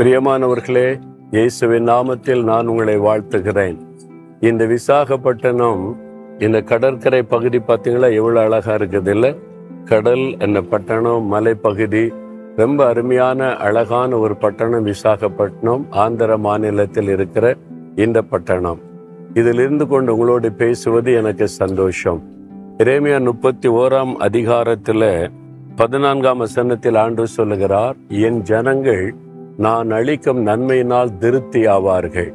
பிரியமானவர்களே இயேசுவின் நாமத்தில் நான் உங்களை வாழ்த்துகிறேன். இந்த விசாகப்பட்டினம் இந்த கடற்கரை பகுதி பார்த்தீங்களா எவ்வளோ அழகாக இருக்குது இல்லை? கடல் என்ன பட்டணம் மலைப்பகுதி ரொம்ப அருமையான அழகான ஒரு பட்டணம் விசாகப்பட்டினம் ஆந்திர மாநிலத்தில் இருக்கிற இந்த பட்டணம். இதில் இருந்து கொண்டு உங்களோடு பேசுவது எனக்கு சந்தோஷம். இரேமியா முப்பத்தி ஓராம் அதிகாரத்தில் பதினான்காம் வசனத்தில் ஆண்டு சொல்லுகிறார் என் ஜனங்கள் நான் அளிக்கும் நன்மையினால் திருப்தி ஆவார்கள்.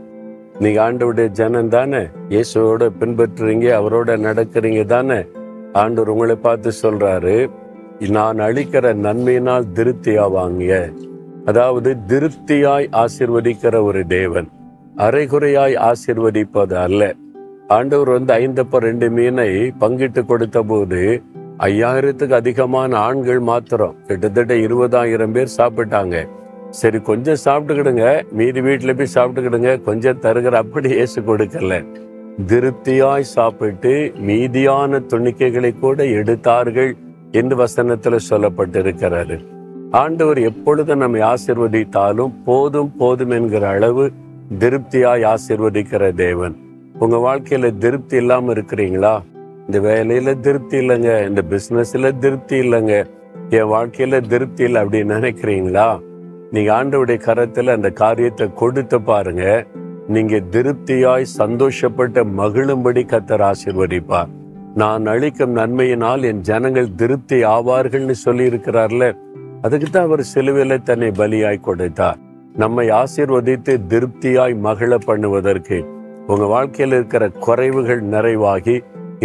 நீங்க ஆண்டவுடைய ஜனம் தானே? இயேசுவோட பின்பற்றுறீங்க அவரோட நடக்கிறீங்க தானே? ஆண்டவர் உங்களை பார்த்து சொல்றாரு நான் அளிக்கிற நன்மையினால் திருப்தி ஆவாங்க. அதாவது திருப்தியாய் ஆசிர்வதிக்கிற ஒரு தேவன் அரைகுறையாய் ஆசிர்வதிப்பது அல்ல. ஆண்டவர் வந்து ஐந்தப்ப ரெண்டு மீனை பங்கிட்டு கொடுத்த போது ஐயாயிரத்துக்கு அதிகமான ஆண்கள் மாத்திரம் கிட்டத்தட்ட இருபதாயிரம் பேர் சாப்பிட்டாங்க. சரி கொஞ்சம் சாப்பிட்டுக்கிடுங்க. மீதி வீட்டில் போய் சாப்பிட்டுக்கிடுங்க. கொஞ்சம் தருகிற அப்படி ஏசு கொடுக்கல. திருப்தியாய் சாப்பிட்டு மீதியான துணிக்கைகளை கூட எடுத்தார்கள் என்று வசனத்தில் சொல்லப்பட்டிருக்கிறாரு ஆண்டவர் எப்பொழுது நம்மை ஆசிர்வதித்தாலும் போதும் போதும் என்கிற அளவு திருப்தியாய் ஆசிர்வதிக்கிற தேவன். உங்க வாழ்க்கையில திருப்தி இல்லாம இருக்கிறீங்களா? இந்த வேலையில திருப்தி இல்லைங்க. இந்த பிசினஸ்ல திருப்தி இல்லைங்க. என் வாழ்க்கையில திருப்தி இல்லை அப்படின்னு நினைக்கிறீங்களா? நீங்க ஆண்டவுடைய கரத்துல அந்த காரியத்தை கொடுத்து பாருங்க. நீங்க திருப்தியாய் சந்தோஷப்பட்ட மகிழும்படி கத்தர் ஆசிர்வதிப்பார். நான் அளிக்கும் நன்மையினால் என் ஜனங்கள் திருப்தி ஆவார்கள்னு சொல்லி இருக்கிறார்ல அதுக்கு தான் அவர் சிலுவையில தன்னை பலியாய் கொடுத்தார். நம்மை ஆசீர்வதித்து திருப்தியாய் மகிழ பண்ணுவதற்கு உங்க வாழ்க்கையில் இருக்கிற குறைவுகள் நிறைவாகி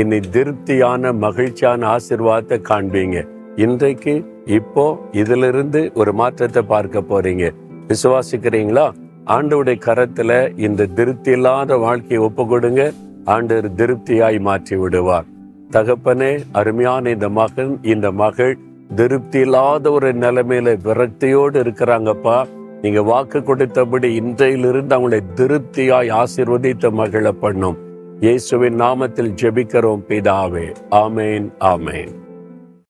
இன்னை திருப்தியான மகிழ்ச்சியான ஆசிர்வாதத்தை காண்பீங்க. இன்றைக்கு இப்போ இதிலிருந்து ஒரு மாற்றத்தை பார்க்க போறீங்க. விசுவாசிக்கிறீங்களா? ஆண்டவுடைய கரத்துல இந்த திருப்தி இல்லாத வாழ்க்கையை ஒப்பு கொடுங்க ஆண்டவர் திருப்தியாய் மாற்றி விடுவார். தகப்பனே அருமையான இந்த மகன் இந்த மகள் திருப்தி இல்லாத ஒரு நிலைமையில விரக்தியோடு இருக்கிறாங்கப்பா. நீங்க வாக்கு கொடுத்தபடி இன்றையிலிருந்து அவங்களை திருப்தியாய் ஆசிர்வதித்த மகிழ பண்ணும் இயேசுவின் நாமத்தில் ஜெபிக்கிறோம் பிதாவே. ஆமேன் ஆமேன்.